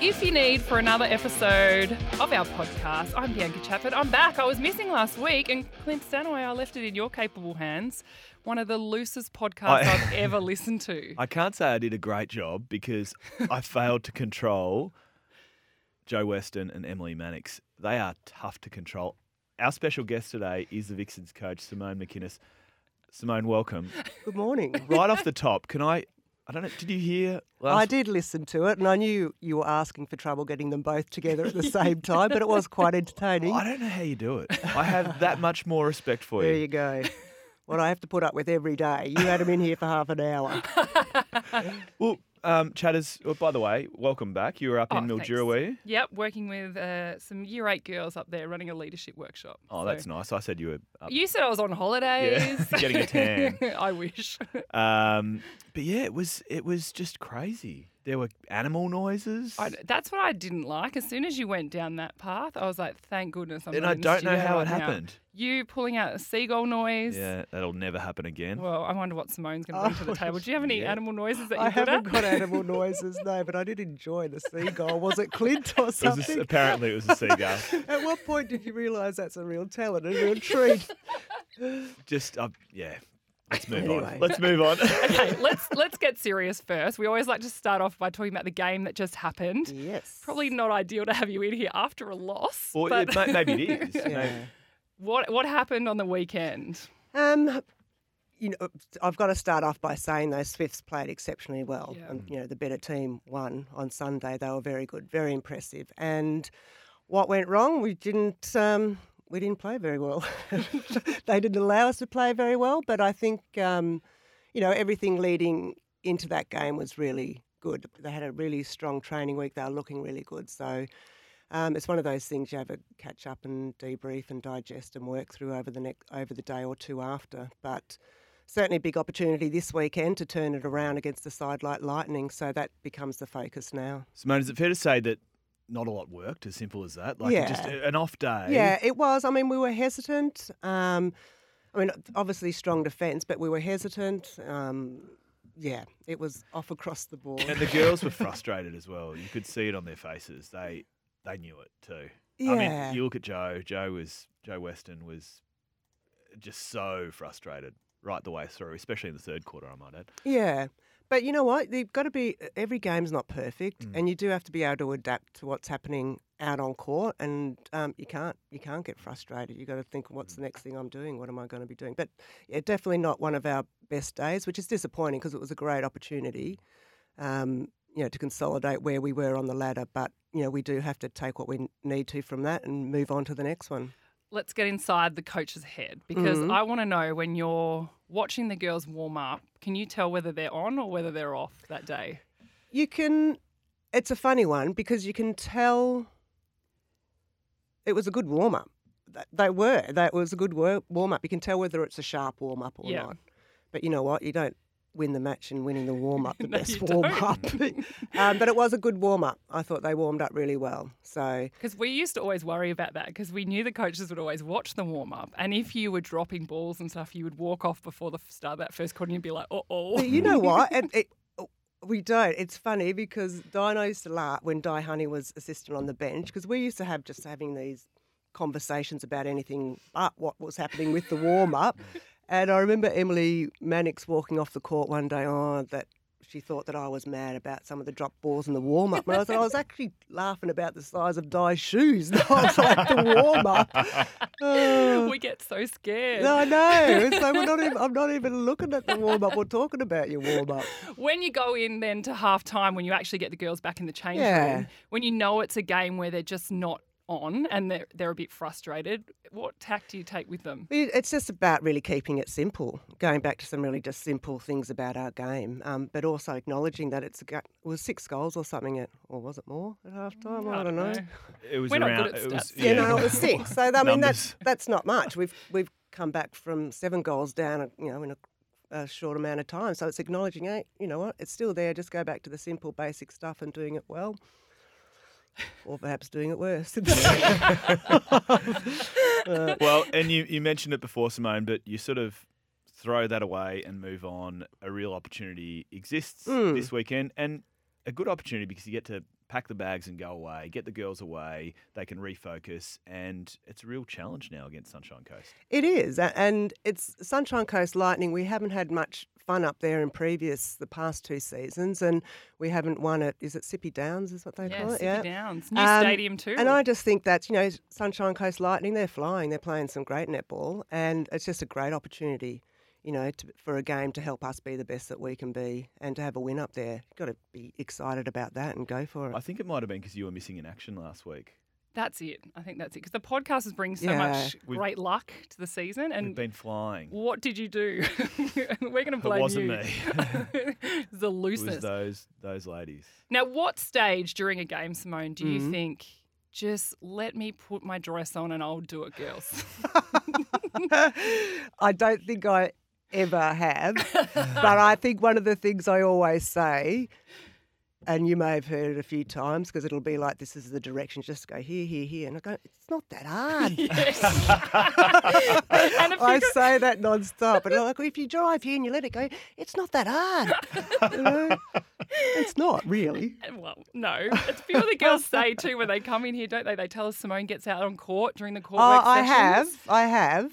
if you need for another episode of our podcast, I'm Bianca Chatfield. I'm back. I was missing last week, and Clint Stanaway, I left it in your capable hands. One of the loosest podcasts I- I've ever listened to. I can't say I did a great job because I failed to control Jo Weston and Emily Mannix. They are tough to control. Our special guest today is the Vixens coach, Simone McKinnis. Simone, welcome. Good morning. Right off the top, can I? I don't know. Did you hear? Last, I did listen to it, and I knew you were asking for trouble getting them both together at the same time, but it was quite entertaining. I don't know how you do it. I have that much more respect for you. There you. you go. What I have to put up with every day. You had them in here for half an hour. Well, um, Chatters. Oh, by the way, welcome back. You were up Oh, in Mildura, thanks. were you? Yep, working with uh, some year eight girls up there running a leadership workshop. Oh, So- that's nice. I said you were up. You said I was on holidays. getting a tan. I wish. Um, but yeah, it was it was just crazy. There were animal noises. I, that's what I didn't like. As soon as you went down that path, I was like, "Thank goodness I'm and not I don't know studio how right it now. happened. You pulling out a seagull noise. Yeah, that'll never happen again. Well, I wonder what Simone's going to bring to the table. Do you have any Yeah. animal noises that you're I haven't at? got animal noises, no, but I did enjoy the seagull. Was it Clint or It was a s- something? apparently, it was a seagull. At what point did you realise that's a real talent, a real treat? Just, uh, yeah. Let's move Anyway. on. Let's move on. okay, let's let's get serious first. We always like to start off by talking about the game that just happened. Yes. Probably not ideal to have you in here after a loss. or but it, maybe it is. Yeah. Maybe- what what happened on the weekend? Um, you know, I've got to start off by saying those Swifts played exceptionally well, Yeah. and you know the better team won on Sunday. They were very good, very impressive. And what went wrong? We didn't. Um, we didn't play very well. they didn't allow us to play very well, but I think um, you know everything leading into that game was really good. They had a really strong training week. They were looking really good. So. Um, it's one of those things you have a catch up and debrief and digest and work through over the next over the day or two after. But certainly a big opportunity this weekend to turn it around against the side like Lightning. So that becomes the focus now. Simone, is it fair to say that not a lot worked? As simple as that. Like just Yeah. a- an off day. Yeah, it was. I mean, we were hesitant. Um, I mean, obviously strong defence, but we were hesitant. Um, yeah, it was off across the board. And the girls were frustrated as well. You could see it on their faces. They they knew it too. yeah. I mean, you look at Jo. Jo was Jo Weston was just so frustrated right the way through, especially in the third quarter. I might add. Yeah. But you know what? You've got to be, every game's not perfect, Mm. and you do have to be able to adapt to what's happening out on court, and um, you can't you can't get frustrated. You've got to think, what's the next thing I'm doing? What am I going to be doing? But yeah, definitely not one of our best days, which is disappointing because it was a great opportunity, um, you know, to consolidate where we were on the ladder. But you know, we do have to take what we need to from that and move on to the next one. Let's get inside the coach's head because Mhm. I want to know when you're watching the girls warm up, can you tell whether they're on or whether they're off that day? You can. It's a funny one because you can tell. It was a good warm up. They were. That was a good warm up. You can tell whether it's a sharp warm up or Yeah. not. But you know what? You don't win the match and winning the warm up. The No, best warm don't. up. um, but it was a good warm up. I thought they warmed up really well. So Because we used to always worry about that because we knew the coaches would always watch the warm up. And if you were dropping balls and stuff, you would walk off before the start of that first quarter and you'd be like, uh oh. You know what? And it, we don't. It's funny because Di and used to laugh when Di Honey was assistant on the bench because we used to have just having these conversations about anything but what was happening with the warm up. And I remember Emily Mannix walking off the court one day. Oh, that she thought that I was mad about some of the drop balls in the warm up. And I was, I was actually laughing about the size of Di's shoes, not like the warm up. Oh. we get so scared. No, I know. So we're not even, I'm not even looking at the warm up. We're talking about your warm up. When you go in then to half time, when you actually get the girls back in the change Yeah. room, when you know it's a game where they're just not on and they're, they're a bit frustrated, what tack do you take with them? It's just about really keeping it simple, going back to some really just simple things about our game, um, but also acknowledging that it's a, ga- it was six goals or something at, or was it more at half time? I, don't know. It was We're not around. good at it was, stats. You know, it was six. So I mean, that's that's not much. We've we've come back from seven goals down, you know, in a, a short amount of time. So it's acknowledging, hey, you know what, it's still there. Just go back to the simple, basic stuff and doing it well. Or perhaps doing it worse. well, and you, you mentioned it before, Simone, but you sort of throw that away and move on. A real opportunity exists Mm. this weekend, and a good opportunity because you get to pack the bags and go away, get the girls away. They can refocus, and it's a real challenge now against Sunshine Coast. It is, and it's Sunshine Coast Lightning. We haven't had much fun up there in previous the past two seasons, and we haven't won it. Is it Sippy Downs? Is what they Yeah, call it? Sippy Downs. New Um, stadium too. And I just think that's, you know, Sunshine Coast Lightning, they're flying, they're playing some great netball, and it's just a great opportunity, you know, to, for a game to help us be the best that we can be and to have a win up there. You've got to be excited about that and go for it. I think it might have been because you were missing in action last week. That's it. I think that's it. Because the podcast is bringing so Yeah. much We've- great luck to the season. We've And been flying. what did you do? We're going to blame It wasn't you. me. the It was those those ladies. Now, what stage during a game, Simone, do you Mhm. think just let me put my dress on and I'll do it, girls? I don't think I ever have, but I think one of the things I always say, and you may have heard it a few times because it'll be like, this is the direction, just go here, here, here. And I go, it's not that hard. yes. and if I go- say that non-stop. And I'm like, if you drive here and you let it go, it's not that hard. You know? It's not really. well, no. It's few of the girls say too when they come in here, don't they? They tell us Simone gets out on court during the court Oh, work I have. I have.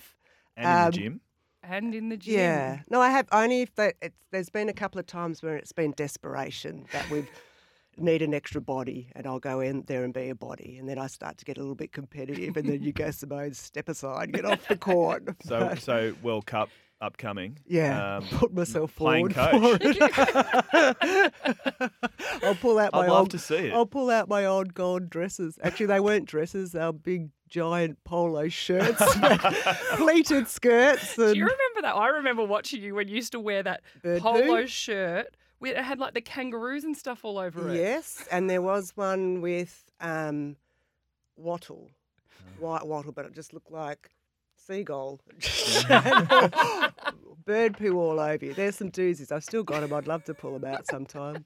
And in Um, the gym. And in the gym. Yeah. No, I have only if they, it's, there's been a couple of times where it's been desperation that we've need an extra body and I'll go in there and be a body and then I start to get a little bit competitive and then you go Simone step aside get off the court So But, so World Cup upcoming. yeah Um, put myself playing forward coach. for it. I'll pull out my I'd love old to see it. I'll pull out my old gold dresses actually they weren't dresses they were big giant polo shirts pleated skirts Do and you remember that? I remember watching you when you used to wear that Bird polo poo? shirt. It had like the kangaroos and stuff all over it. Yes, and there was one with um, wattle, Oh. white wattle, but it just looked like seagull. Bird poo all over you. There's some doozies. I've still got them. I'd love to pull them out sometime.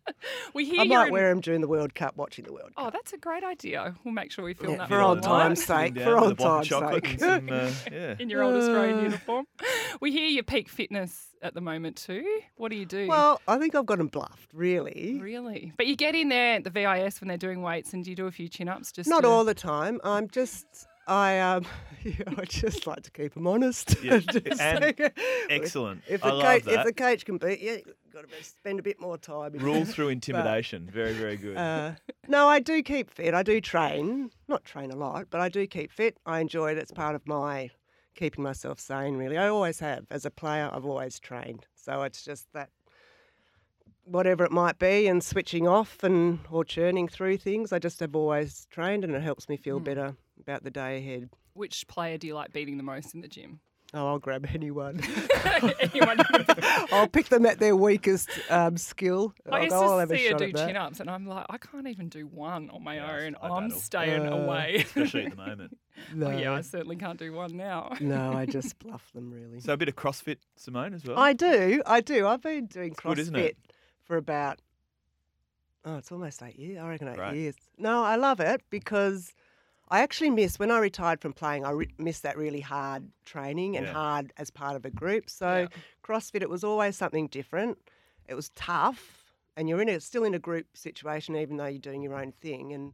We hear I might in- wear them during the World Cup, watching the World Cup. Oh, that's a great idea. We'll make sure we film Yeah, that for for old times' sake. For old a block of times' sake. some, uh, yeah. in your old Australian Uh. uniform. We hear your peak fitness at the moment too. What do you do? Well, I think I've got them bluffed, really. really? But you get in there at the VIS when they're doing weights and do you do a few chin ups just Not to... all the time. I'm just. I um, I just like to keep them honest. Yeah, Excellent. If I the love coach, that. if the coach can beat you, you've got to spend a bit more time. Rule through intimidation. very, very good. Uh, no, I do keep fit. I do train. Not train a lot, but I do keep fit. I enjoy it. It's part of my keeping myself sane. Really, I always have. As a player, I've always trained. So it's just that whatever it might be, and switching off and or churning through things. I just have always trained, and it helps me feel better about the day ahead. Which player do you like beating the most in the gym? Oh, I'll grab anyone. Anyone? I'll pick them at their weakest um, skill. I I'll used to I'll have a see her do chin ups, and I'm like, I can't even do one on my Yeah, own. I I'm staying Uh, away. Especially at the moment. No, Oh, yeah, I certainly can't do one now. no, I just bluff them really. So a bit of CrossFit, Simone, as well. I do, I do. I've been doing good, isn't CrossFit it? for about oh, it's almost eight years. I reckon eight Great. years. No, I love it because I actually miss when I retired from playing. I re- missed that really hard training and Yeah. hard as part of a group. So Yeah. CrossFit, it was always something different. It was tough, and you're in a still in a group situation, even though you're doing your own thing. And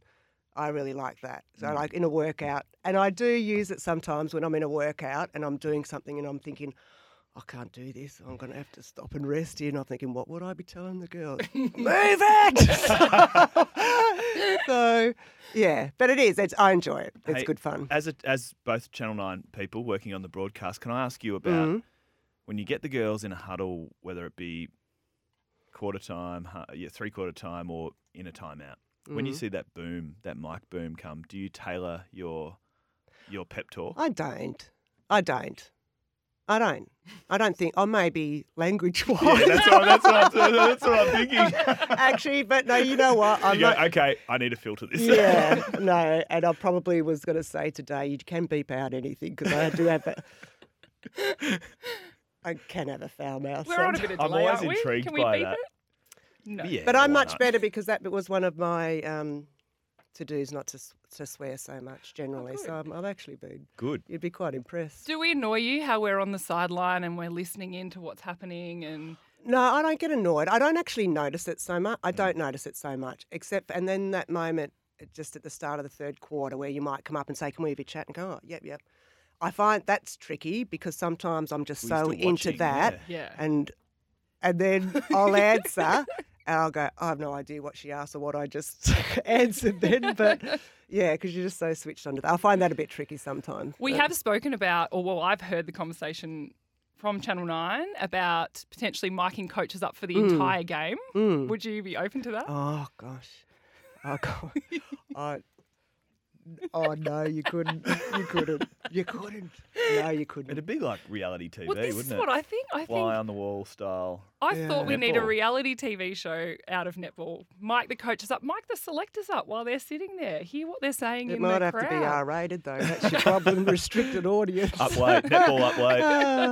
I really like that. So, Mm. like in a workout, and I do use it sometimes when I'm in a workout and I'm doing something and I'm thinking, I can't do this. I'm going to have to stop and rest here. And I'm thinking, what would I be telling the girls? Move it! so, yeah, but it is. It's, I enjoy it. It's Hey, good fun. As a, as both Channel Nine people working on the broadcast, can I ask you about Mhm. when you get the girls in a huddle, whether it be quarter time, yeah, three quarter time, or in a timeout? When you Mhm. see that boom, that mic boom come, do you tailor your your pep talk? I don't. I don't. I don't. I don't think. Oh, maybe language wise. yeah, that's what, that's, what, I'm- that's what I'm thinking. Actually, but no, you know what? I'm You go, not- okay, I need to filter this. yeah, no, and I probably was going to say today you can beep out anything because I do have a. I can have a foul mouth. We're on a bit of delay, I'm always aren't we? intrigued Can we by beep that. it? No. Yeah, But I'm much not? better because that was one of my um, to do is not to to swear so much generally. so I'm, I've actually been. Good. You'd be quite impressed. Do we annoy you how we're on the sideline and we're listening in to what's happening and No, I don't get annoyed. I don't actually notice it so much. I Mm. don't notice it so much, except and then that moment just at the start of the third quarter where you might come up and say, "Can we have a chat?" and go, "Oh, yep, yep." I find that's tricky because sometimes I'm just Well, so you're still into watching, that, yeah. Yeah. and and then I'll answer and I'll go, I have no idea what she asked or what I just answered then, but yeah, because you're just so switched onto that. I find that a bit tricky sometimes. We but- have spoken about, or well, I've heard the conversation from Channel 9 about potentially miking coaches up for the entire game. Mm. Would you be open to that? Oh gosh. Oh god. I, oh no, you couldn't. You couldn't. You couldn't. No, you couldn't. It'd be like reality TV, well, this wouldn't is it? what I think. I think Fly on the wall style. I Yeah. thought we need a reality TV show out of netball. Mike the coaches up, Mike the selectors up while they're sitting there. Hear what they're saying It in might have to be R-rated though. That's your problem. Restricted audience. Up weight, netball up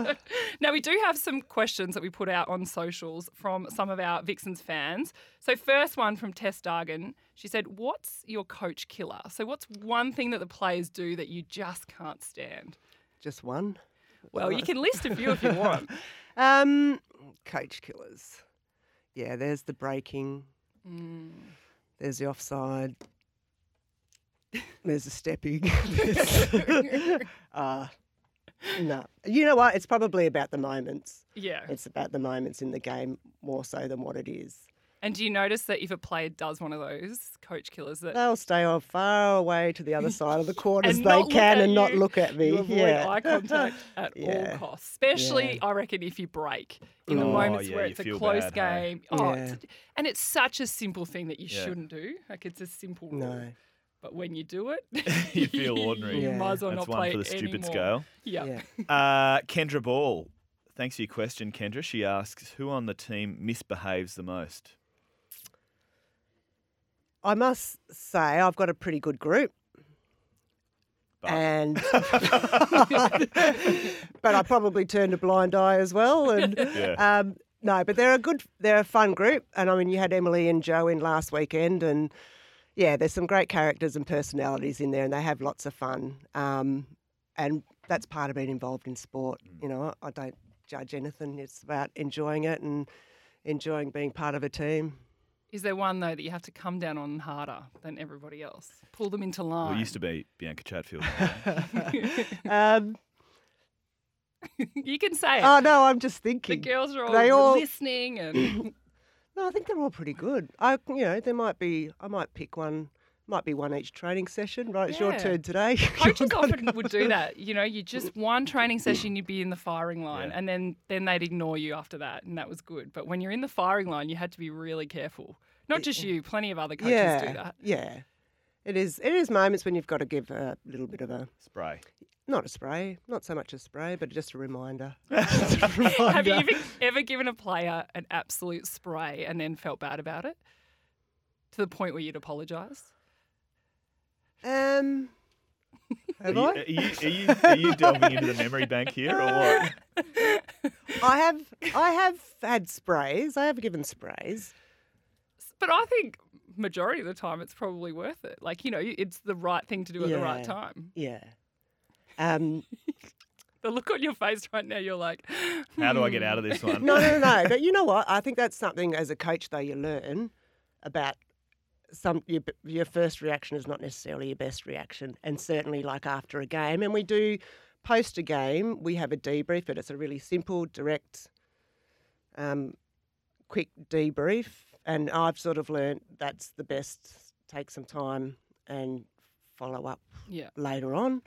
weight. Now, we do have some questions that we put out on socials from some of our Vixens fans. So, first one from Tess Dargan. She said, What's your coach killer? So, what's one thing that the players do that you just can't stand? Just one. Well, you can list a few if you want. Um, coach killers. Yeah, there's the breaking. Mm. There's the offside. There's the stepping. Uh, no, you know what? It's probably about the moments. Yeah. It's about the moments in the game more so than what it is. And do you notice that if a player does one of those coach killers, that They'll stay off far away to the other side of the court as they can at and not look at me. you avoid yeah. eye contact at Yeah. all costs? Especially, Yeah. I reckon, if you break in the Oh, moments yeah, where it's a close bad, hey? game. Oh, Yeah. it's- and it's such a simple thing that you Yeah. shouldn't do. Like it's a simple rule. no. But when you do it, You feel ordinary. you Yeah. might as well That's not one play for the it stupid anymore. scale. Yeah. Yeah. Uh, Kendra Ball. Thanks for your question, Kendra. She asks, who on the team misbehaves the most? I must say I've got a pretty good group. But- And but I probably turned a blind eye as well. And Yeah. um, no, but they're a good, they're a fun group. And I mean, you had Emily and Jo in last weekend, and yeah, there's some great characters and personalities in there, and they have lots of fun. Um, and that's part of being involved in sport. You know, I don't judge anything. It's about enjoying it and enjoying being part of a team. Is there one though that you have to come down on harder than everybody else? Pull them into line. Well, it used to be Bianca Chatfield. Um, you can say it. oh no, I'm just thinking. the girls are all, they all- listening and No, I think they're all pretty good. I, you know, there might be. I might pick one. Might be one each training session. Right, it's your turn today. coaches You've often would do that. You know, you just one training session you'd be in the firing line Yeah. and then then they'd ignore you after that and that was good. But when you're in the firing line you had to be really careful. Not just you, plenty of other coaches yeah, do that. yeah. It is. It is moments when you've got to give a little bit of a Spray. not a spray, not so much a spray, but just a reminder. Have you ever, ever given a player an absolute spray and then felt bad about it? To the point where you'd apologise? Um, Are have you, I? are, you, are, you, are you delving into the memory bank here or what? I have. I have had sprays. I have given sprays. But I think majority of the time it's probably worth it. Like, you know, it's the right thing to do at the right time. Yeah. Um, The look on your face right now, you're like, How do I get "Hmm." out of this one? no, no, no. But you know what? I think that's something as a coach, though, you learn about some your, your first reaction is not necessarily your best reaction, and certainly like after a game. And we do post a game, we have a debrief, but it's a really simple, direct, um, quick debrief. And I've sort of learned that's the best. Take some time and follow up Yeah. later on.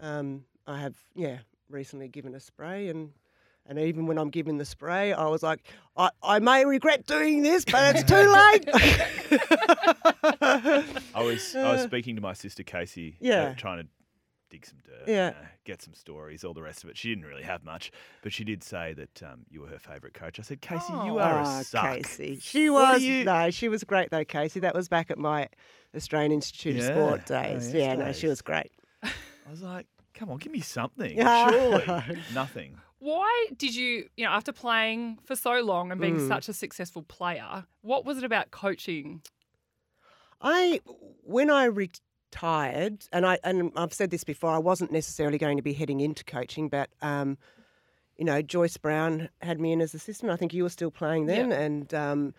Um, I have, yeah, recently given a spray, and and even when I'm giving the spray, I was like, I, I may regret doing this, but it's too late. I was I was speaking to my sister Casey, uh, Yeah. trying to dig some dirt, Yeah. you know, get some stories, all the rest of it. She didn't really have much, but she did say that um, you were her favourite coach. I said, Casey, you are a suck. Casey. She What was you- no, she was great though, Casey. That was back at my Australian Institute Yeah. of Sport Oh, days. yes, yeah, no, she days. was great. I was like, come on, give me something. Yeah. Surely nothing. Why did you, you know, after playing for so long and being Mm. such a successful player, what was it about coaching? I when I retired, and I and I've said this before, I wasn't necessarily going to be heading into coaching, but um, you know, Joyce Brown had me in as assistant. I think you were still playing then, Yeah. and um,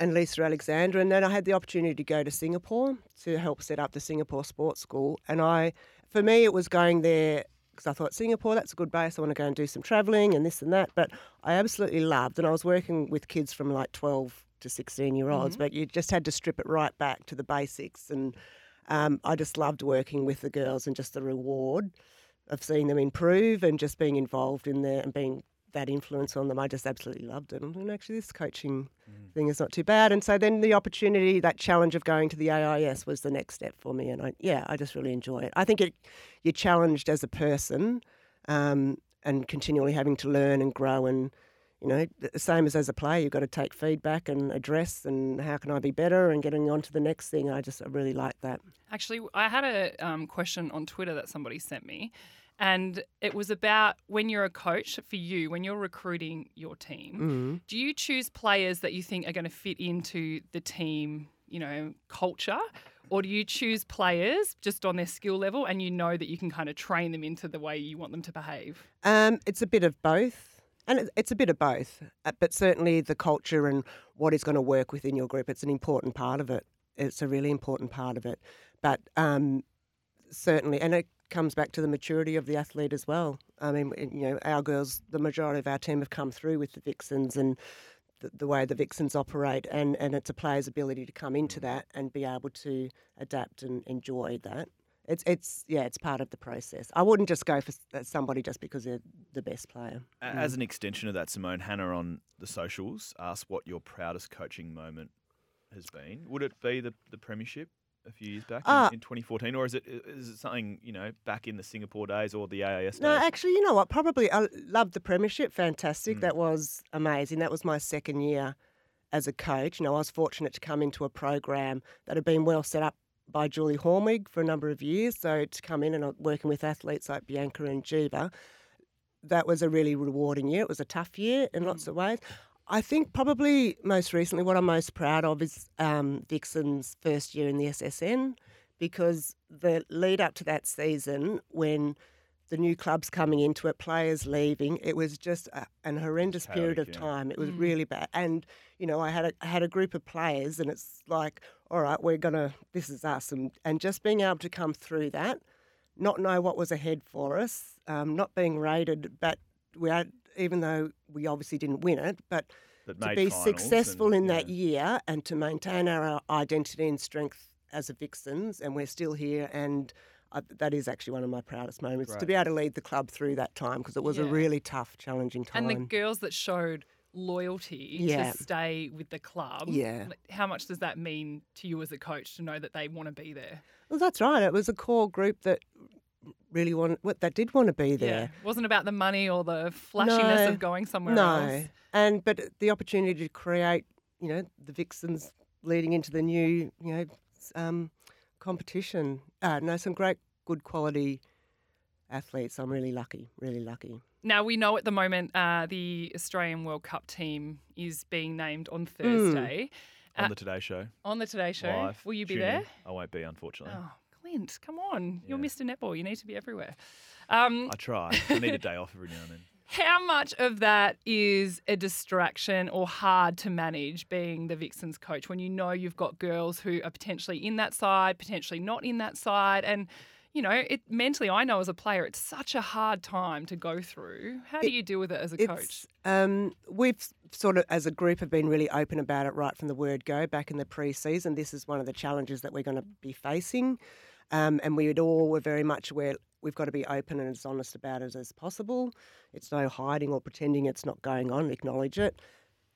and Lisa Alexander. And then I had the opportunity to go to Singapore to help set up the Singapore Sports School. And I, for me, it was going there because I thought Singapore, that's a good base. I want to go and do some travelling and this and that. But I absolutely loved, and I was working with kids from like 12 to 16 year olds, but you just had to strip it right back to the basics. And um, I just loved working with the girls and just the reward of seeing them improve and just being involved in there and being that influence on them. I just absolutely loved it. And actually, this coaching thing is not too bad. And so then the opportunity, that challenge of going to the AIS was the next step for me. And I, yeah, I just really enjoy it. I think it, you're challenged as a person um, and continually having to learn and grow. And, you know, the same as as a player, you've got to take feedback and address and how can I be better and getting on to the next thing. I just I really like that. Actually, I had a um, question on Twitter that somebody sent me, and it was about when you're a coach for you, when you're recruiting your team, Mm. do you choose players that you think are going to fit into the team, you know, culture? Or do you choose players just on their skill level and you know that you can kind of train them into the way you want them to behave? Um, it's a bit of both. And it's a bit of both, uh, but certainly the culture and what is going to work within your group, it's an important part of it. It's a really important part of it. But um, certainly, and it comes back to the maturity of the athlete as well. I mean, you know, our girls, the majority of our team have come through with the Vixens and the, the way the Vixens operate, and, and it's a player's ability to come into that and be able to adapt and enjoy that. It's it's yeah, it's part of the process. I wouldn't just go for uh, somebody just because they're the best player. A- mm. As an extension of that, Simone, Hannah on the socials asked what your proudest coaching moment has been. Would it be the, the premiership a few years back in- Ah. in, 2014, or is it is it something you know back in the Singapore days or the AIS No, days? actually, you know what? Probably I loved the premiership. Fantastic. That was amazing. That was my second year as a coach. You know, I was fortunate to come into a program that had been well set up by Julie Hoornweg for a number of years. So to come in and uh, working with athletes like Bianca and Geva, that was a really rewarding year. It was a tough year in lots of ways. I think probably most recently, what I'm most proud of is um, Vixen's first year in the SSN because the lead up to that season, when the new clubs coming into it, players leaving, it was just a, an horrendous period of yeah. time. It was really bad. And, you know, I had a, I had a group of players and it's like, all right, we're going to, this is us. And, and just being able to come through that, not know what was ahead for us, um, not being rated, but we had, even though we obviously didn't win it, but to be successful and- in that yeah. year and to maintain our uh, identity and strength as a Vixens, and we're still here. And I, that is actually one of my proudest moments to be able to lead the club through that time because it was a really tough, challenging time. And the girls that showed loyalty Yeah. to stay with the club, Yeah. how much does that mean to you as a coach to know that they want to be there? well, that's right. It was a core group that really want what that did want to be there. Yeah. It wasn't about the money or the flashiness No. of going somewhere no, else. and but the opportunity to create, you know, the Vixens leading into the new, you know, um, competition. Uh, no, some great, good quality athletes. I'm really lucky, really lucky. Now we know at the moment uh, the Australian World Cup team is being named on Hmm. Thursday on Uh, the Today Show. on the Today Show. Live. Will you be Tune there? in. I won't be, unfortunately. Oh, Clint, come on! You're Mr. Netball. You need to be everywhere. Um, I try. I need a day off every now and then. How much of that is a distraction or hard to manage being the Vixens coach when you know you've got girls who are potentially in that side, potentially not in that side? And, you know, it mentally, I know as a player, it's such a hard time to go through. How do It- you deal with it as a coach? Um, we've sort of, as a group, have been really open about it right from the word go back in the pre-season. This is one of the challenges that we're going to be facing, um, and we would all were very much aware we've got to be open and as honest about it as possible. It's no hiding or pretending it's not going on. Acknowledge it.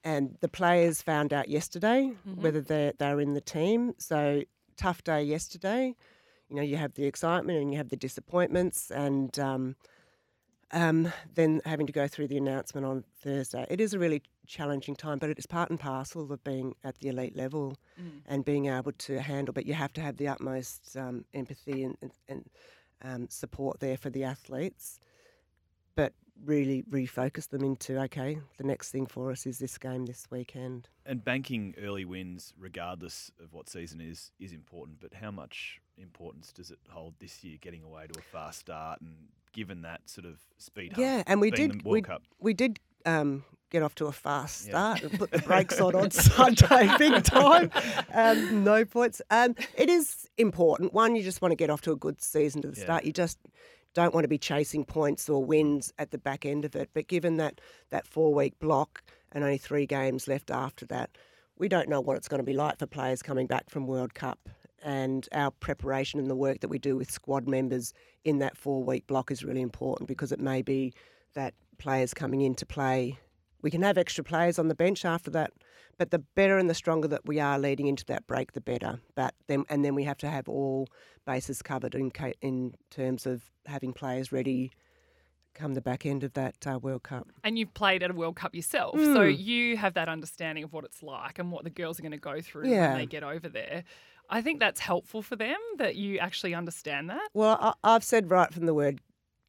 And the players found out yesterday whether they're they're in the team. So tough day yesterday. You know, you have the excitement and you have the disappointments, and um, um, then having to go through the announcement on Thursday. It is a really challenging time, but it is part and parcel of being at the elite level and being able to handle. But you have to have the utmost um, empathy and, and, and um, support there for the athletes, but really refocus them into okay, the next thing for us is this game this weekend. And banking early wins, regardless of what season is, is important. But how much importance does it hold this year, getting away to a fast start and given that sort of speed. Up. Yeah, and we did we, we did um, get off to a fast Yeah. start and put the brakes on on Sunday, big time. Um, no points. Um, it is important. One, you just want to get off to a good season to the Yeah. start. You just don't want to be chasing points or wins at the back end of it. But given that that four week block and only three games left after that, we don't know what it's going to be like for players coming back from World Cup. And our preparation and the work that we do with squad members in that four week block is really important because it may be that players coming in to play. We can have extra players on the bench after that, but the better and the stronger that we are leading into that break, the better. But then, and then we have to have all bases covered in in terms of having players ready come the back end of that uh, World Cup. And you've played at a World Cup yourself, so Mm. you have that understanding of what it's like and what the girls are going to go through Yeah. when they get over there. I think that's helpful for them that you actually understand that. Well, I, I've said right from the word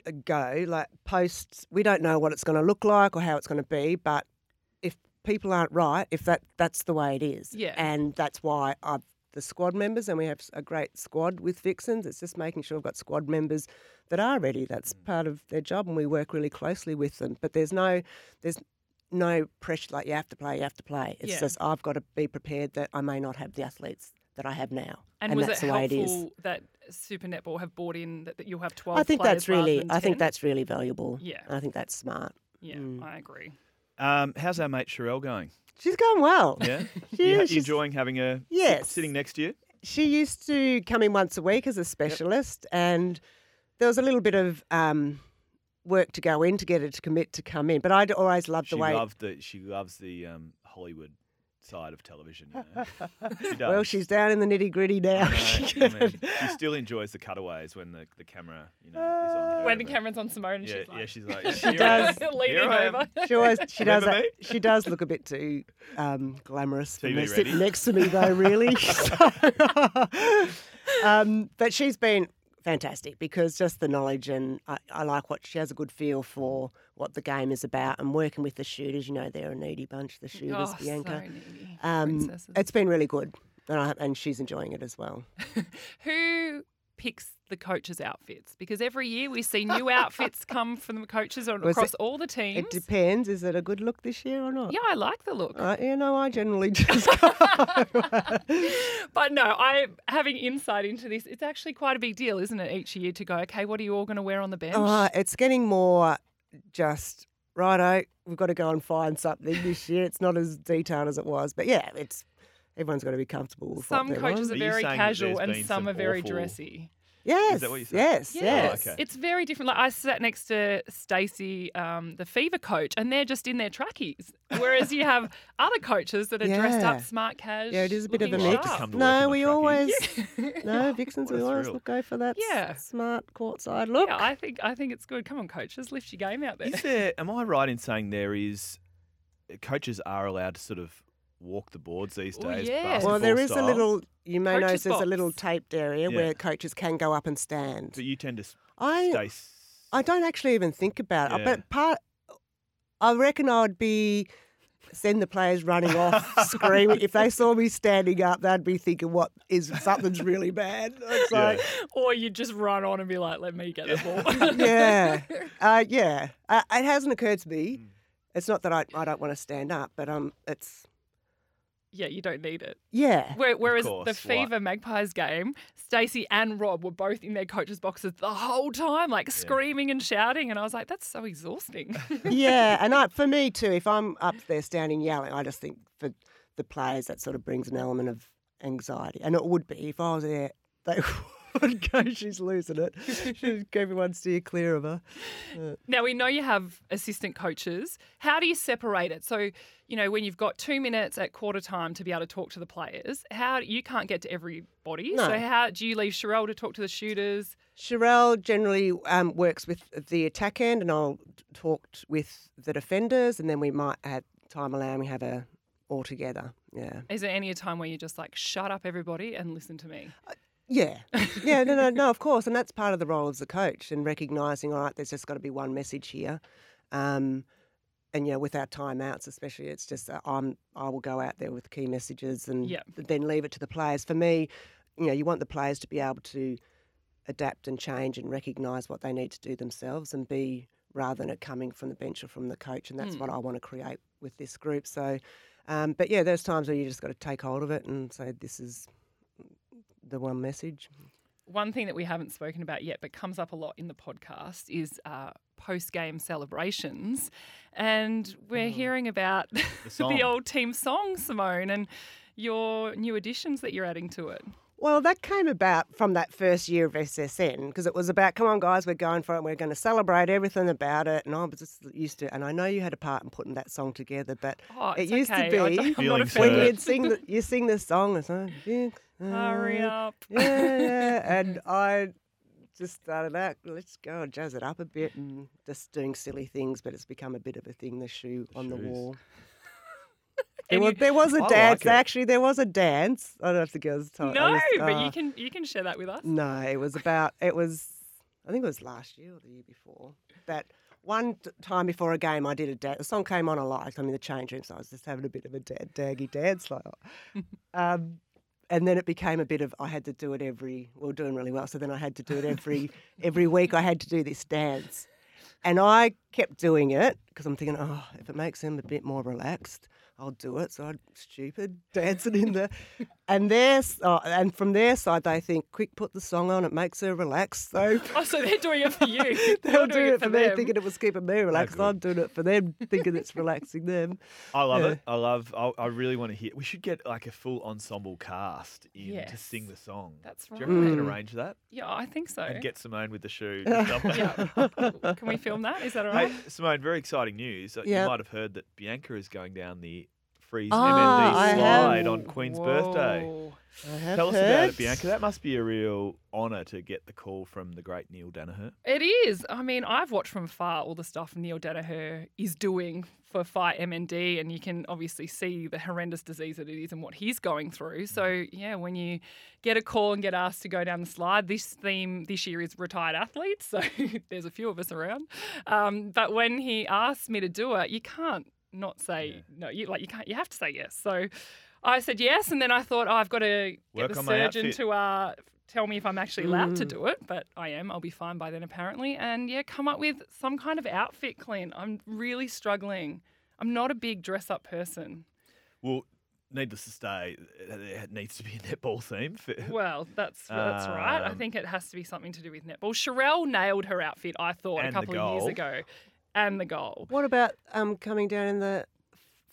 uh, go, like posts, we don't know what it's going to look like or how it's going to be, but if people aren't right, if that that's the way it is, Yeah. and that's why I've the squad members, and we have a great squad with Vixens. It's just making sure we've got squad members that are ready. That's mm. part of their job, and we work really closely with them. But there's no, there's no pressure like you have to play, you have to play. It's Yeah. just I've got to be prepared that I may not have the athletes that I have now, And, was that's it the way it is. helpful that Super Netball have bought in that, that you'll have 12 I think players that's really, I think that's really valuable. Yeah. I think that's smart. Yeah, Mm. I agree. Um, how's our mate Sharelle going? She's going well. Yeah, She you, you she's- enjoying having her sit- Yes. sitting next to you? She used to come in once a week as a specialist, and there was a little bit of um, work to go in to get her to commit to come in. But I'd always loved She the way. loved the she loves the um, Hollywood side of television. You know? she well, she's down in the nitty gritty now. know, I mean, she still enjoys the cutaways when the, the camera, you know, is on her. When the but- camera's on Simone, and yeah, she's like, yeah, she's like, She does. am, leaning here I am." over. She always she does Remember that, she does look a bit too um, glamorous when TV they're sitting next to me though really So, um, but she's been fantastic because just the knowledge and I, I like what she has a good feel for what the game is about and working with the shooters you know they're a needy bunch the shooters oh, Bianca so needy. um, it's been really good and, I, and she's enjoying it as well Who picks the coaches' outfits? Because every year we see new outfits come from the coaches on, Was it- across all the teams. it depends is it a good look this year or not yeah, I like the look. uh, you know I generally just go But no, I having insight into this, it's actually quite a big deal, isn't it, each year to go, okay, what are you all going to wear on the bench? Uh, it's getting more just righto. We've got to go and find something this year. It's not as detailed as it was, but yeah, it's everyone's got to be comfortable with some what they're coaches on. are Are very saying casual and some some are very awful- dressy. Yes, that what you're saying? yes, Yeah, yes. okay. It's very different. Like I sat next to Stacey, um, the Fever coach, and they're just in their trackies. Whereas you have other coaches that are dressed up smart cash. Yeah, it is a bit of a looking mix. sharp. Come to work No, we my always no Vixens. We always look, go for that s- Yeah. smart courtside look. Yeah, I think I think it's good. Come on, coaches, lift your game out there. Is there? Am I right in saying there is coaches are allowed to sort of walk the boards these days? yeah. well, there is basketball a little. You may Coach's notice there's a little taped area Yeah. where coaches can go up and stand. But you tend to s- I stay. s- I don't actually even think about it. Yeah. But part, I reckon I'd be send the players running off, screaming. If they saw me standing up, they'd be thinking, "What is something's really bad?" It's Yeah. or you'd just run on and be like, "Let me get the ball." yeah, uh, yeah. Uh, it hasn't occurred to me. Mm. It's not that I, I don't want to stand up, but um, it's yeah, you don't need it. yeah. Whereas course, the why- Fever Magpies game, Stacey and Rob were both in their coaches' boxes the whole time, like screaming and shouting, and I was like, "That's so exhausting." yeah, and I, for me too, if I'm up there standing yelling, I just think for the players that sort of brings an element of anxiety, and it would be if I was there. They would go, "She's losing it. She's, everyone steer clear of her." Now we know you have assistant coaches. How do you separate it? So, you know, when you've got two minutes at quarter time to be able to talk to the players, how you can't get to everybody. No. So how do you leave Sharelle to talk to the shooters? Sharelle generally um, works with the attack end, and I'll talk t- with the defenders, and then we might have time allowing we have a all together. Yeah, Is there any time where you're just like, shut up, everybody, and listen to me? Yeah, yeah. No, no, no. Of course, and that's part of the role as a coach, and recognizing, all right, there's just got to be one message here. Um, and you know, with our timeouts, especially, it's just uh, I'm I will go out there with key messages and Yeah. then leave it to the players. For me, you know, you want the players to be able to adapt and change and recognise what they need to do themselves and be rather than it coming from the bench or from the coach. And that's Mm. what I want to create with this group. So, um, but yeah, there's times where you just got to take hold of it and say, this is the one message. One thing that we haven't spoken about yet, but comes up a lot in the podcast, is uh, post game celebrations. And we're hearing about the, song. old team song, Simone, and your new additions that you're adding to it. Well, that came about from that first year of SSN because it was about, come on, guys, we're going for it. We're going to celebrate everything about it. And I was just used to, and I know you had a part in putting that song together, but Oh, it used okay. to be I'm not when you'd sing, the, you sing the song, it's like, yeah, Hurry uh, up. yeah, yeah. And I just started out, let's go and jazz it up a bit and just doing silly things, but it's become a bit of a thing, the shoe on the wall. And There was, you- there was a I dance. it. Actually, there was a dance. I don't know if the girls told. No, just- but oh. you can you can share that with us. No, it was about. It was. I think it was last year or the year before. That one t- time before a game, I did a dance. The song came on a lot. I'm in the change room, so I was just having a bit of a da- daggy dance, like. um, and then it became a bit of I had to do it every. well doing really well, so then I had to do it every every week. I had to do this dance, and I kept doing it because I'm thinking, oh, if it makes him a bit more relaxed, I'll do it. So I'm stupid dancing in the, and their s- oh, and from their side they think, quick, put the song on. It makes her relax. So Oh, so they're doing it for you. they're You're doing it for me, them. thinking it was keeping me relaxed. good. I'm doing it for them, thinking it's relaxing them. I love Yeah. it. I love. I, I really want to hear. We should get like a full ensemble cast in to sing the song. That's Do you reckon we can right. arrange that Yeah, I think so. and get Simone with the shoe? to jump on? yeah. Can we film that? Is that all right? Hey, Simone, very exciting news. Uh, Yeah. You might have heard that Bianca is going down the Freeze Ah, I MND have. slide on Queen's birthday. Whoa. I have Tell us about it, Bianca. That must be a real honour to get the call from the great Neale Daniher. It is. I mean, I've watched from afar all the stuff Neale Daniher is doing for Fight MND, and you can obviously see the horrendous disease that it is and what he's going through. So, yeah, when you get a call and get asked to go down the slide, this theme this year is retired athletes. So, there's a few of us around. Um, but when he asked me to do it, you can't not say no. You like you can't. You have to say yes. So, I said yes, and then I thought, oh, I've got to get Work the surgeon to uh, tell me if I'm actually allowed to Mm. do it, but I am. I'll be fine by then, apparently. And yeah, come up with some kind of outfit, Clint. I'm really struggling. I'm not a big dress up person. Well, needless to say, it needs to be a netball theme. For, Well, that's that's right. I Um, think it has to be something to do with netball. Sharelle nailed her outfit, I thought, a couple of years ago. And the goal. What about um coming down in the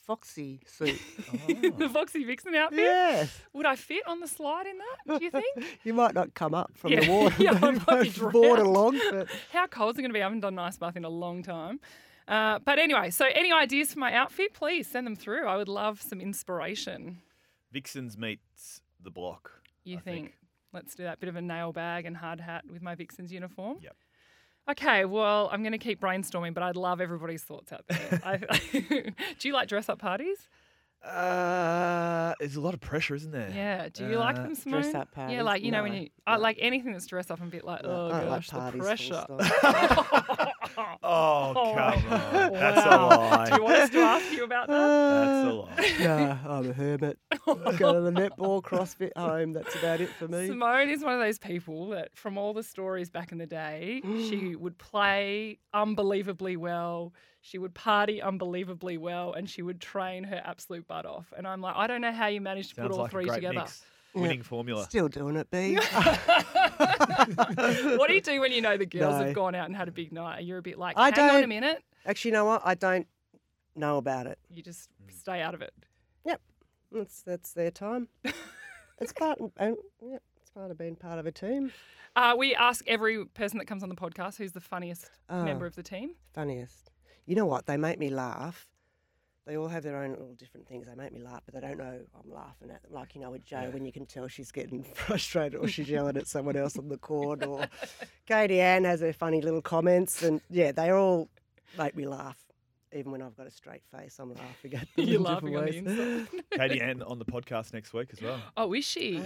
foxy suit? the Foxy Vixen outfit. yes. Would I fit on the slide in that? Do you think? You might not come up from Yeah. the water. Yeah, I'd you probably might board along. But How cold is it going to be? I haven't done an ice bath in a long time. Uh, but anyway, so any ideas for my outfit, please send them through. I would love some inspiration. Vixens meets the block. You think? think. Let's do that bit of a nail bag and hard hat with my Vixen's uniform. Yep. Okay, well, I'm going to keep brainstorming, but I'd love everybody's thoughts out there. I, do you like dress up parties? Uh, there's a lot of pressure, isn't there? Yeah. Do you like Uh, them, Simone? dress up parties? Yeah, like you know when you, I no. like anything that's dressed up and a bit like, oh I don't like gosh, the pressure. stop. Oh, Oh, come on. That's a wow. lie. Do you want us to ask you about that? That's a Uh, lie. no, I'm a hermit. Go to the netball, CrossFit, home. That's about it for me. Simone is one of those people that, from all the stories back in the day, she would play unbelievably well. She would party unbelievably well, and she would train her absolute butt off. And I'm like, I don't know how you managed to Sounds put all like three a great together. mix. Winning formula. Still doing it, B. what do you do when you know the girls No. have gone out and had a big night? You're a bit like, I hang on a don't- minute. Actually, you know what? I don't know about it. You just stay out of it. Yep, that's that's their time. it's part, and yeah, it's part of being part of a team. Uh, we ask every person that comes on the podcast who's the funniest Ah. member of the team. Funniest. You know what? They make me laugh. They all have their own little different things. They make me laugh, but they don't know I'm laughing at them. Like, you know, with Jo, when you can tell she's getting frustrated or she's yelling at someone else on the court, or Katie Ann has her funny little comments. And yeah, they all make me laugh. Even when I've got a straight face, I'm laughing at them. You're in laughing on the different ways. Katie Ann on the podcast next week as well. Oh, is she?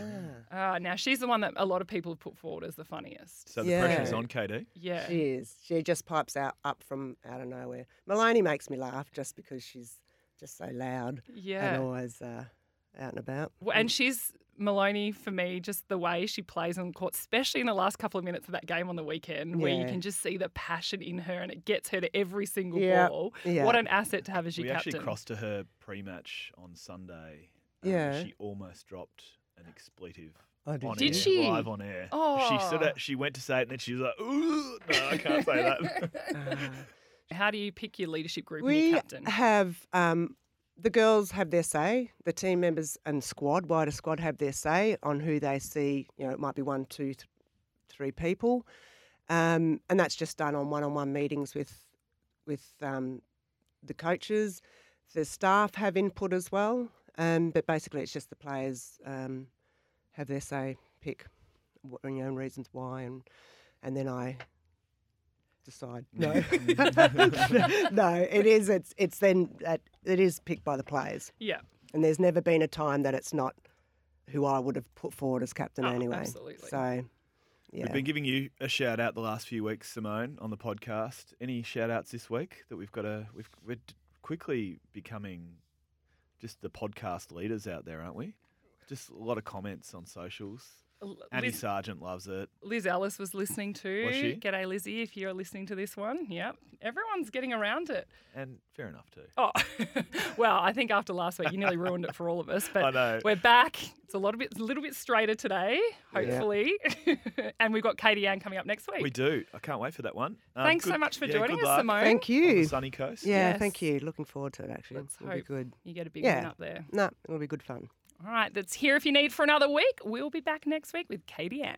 Ah, Uh, now she's the one that a lot of people have put forward as the funniest. So the pressure's Yeah. on KD. Yeah. she is. She just pipes out up from out of nowhere. Moloney makes me laugh just because she's just so loud Yeah. and always uh, out and about. Well, and she's Moloney, for me, just the way she plays on court, especially in the last couple of minutes of that game on the weekend, where you can just see the passion in her and it gets her to every single Yeah, ball. yeah. What an asset to have as your we captain. actually crossed to her pre-match on Sunday. Um, Yeah. she almost dropped an expletive. Oh, did on Did air, she? live on air? Oh. She sort of she went to say it and then she was like, "Ooh, no, I can't say that." Uh, How do you pick your leadership group and your captain? have um, the girls have their say. The team members and squad, wider squad, have their say on who they see. You know, it might be one, two, th- three people, um, and that's just done on one-on-one meetings with with um, the coaches. The staff have input as well, um, but basically it's just the players um, have their say, pick wh- you know reasons why, and and then I decide. No, no, it is. It's it's then at, it is picked by the players, yeah. and there's never been a time that it's not who I would have put forward as captain Oh, anyway. absolutely. So, yeah. We've been giving you a shout out the last few weeks, Simone, on the podcast. Any shout outs this week that we've got a we've we're d- quickly becoming just the podcast leaders out there, aren't we? Just a lot of comments on socials. L- Annie Liz, Sargent loves it. Liz Ellis was listening too. Was she? G'day, Lizzie, if you're listening to this one. Yep. Everyone's getting around it. And fair enough too. Oh, well, I think after last week, you nearly ruined it for all of us. But I know. we're back. It's a lot of bit, a little bit straighter today, Yeah. hopefully. and we've got Kadie-Ann coming up next week. We do. I can't wait for that one. Um, Thanks so much for yeah, joining us, luck Simone. Thank On you. the sunny coast. Yeah, Yes. thank you. Looking forward to it. Actually, Let's it'll be hope. good. You get a big win Yeah. up there. No, it'll be good fun. All right, that's here if you need for another week. We'll be back next week with Kadie-Ann.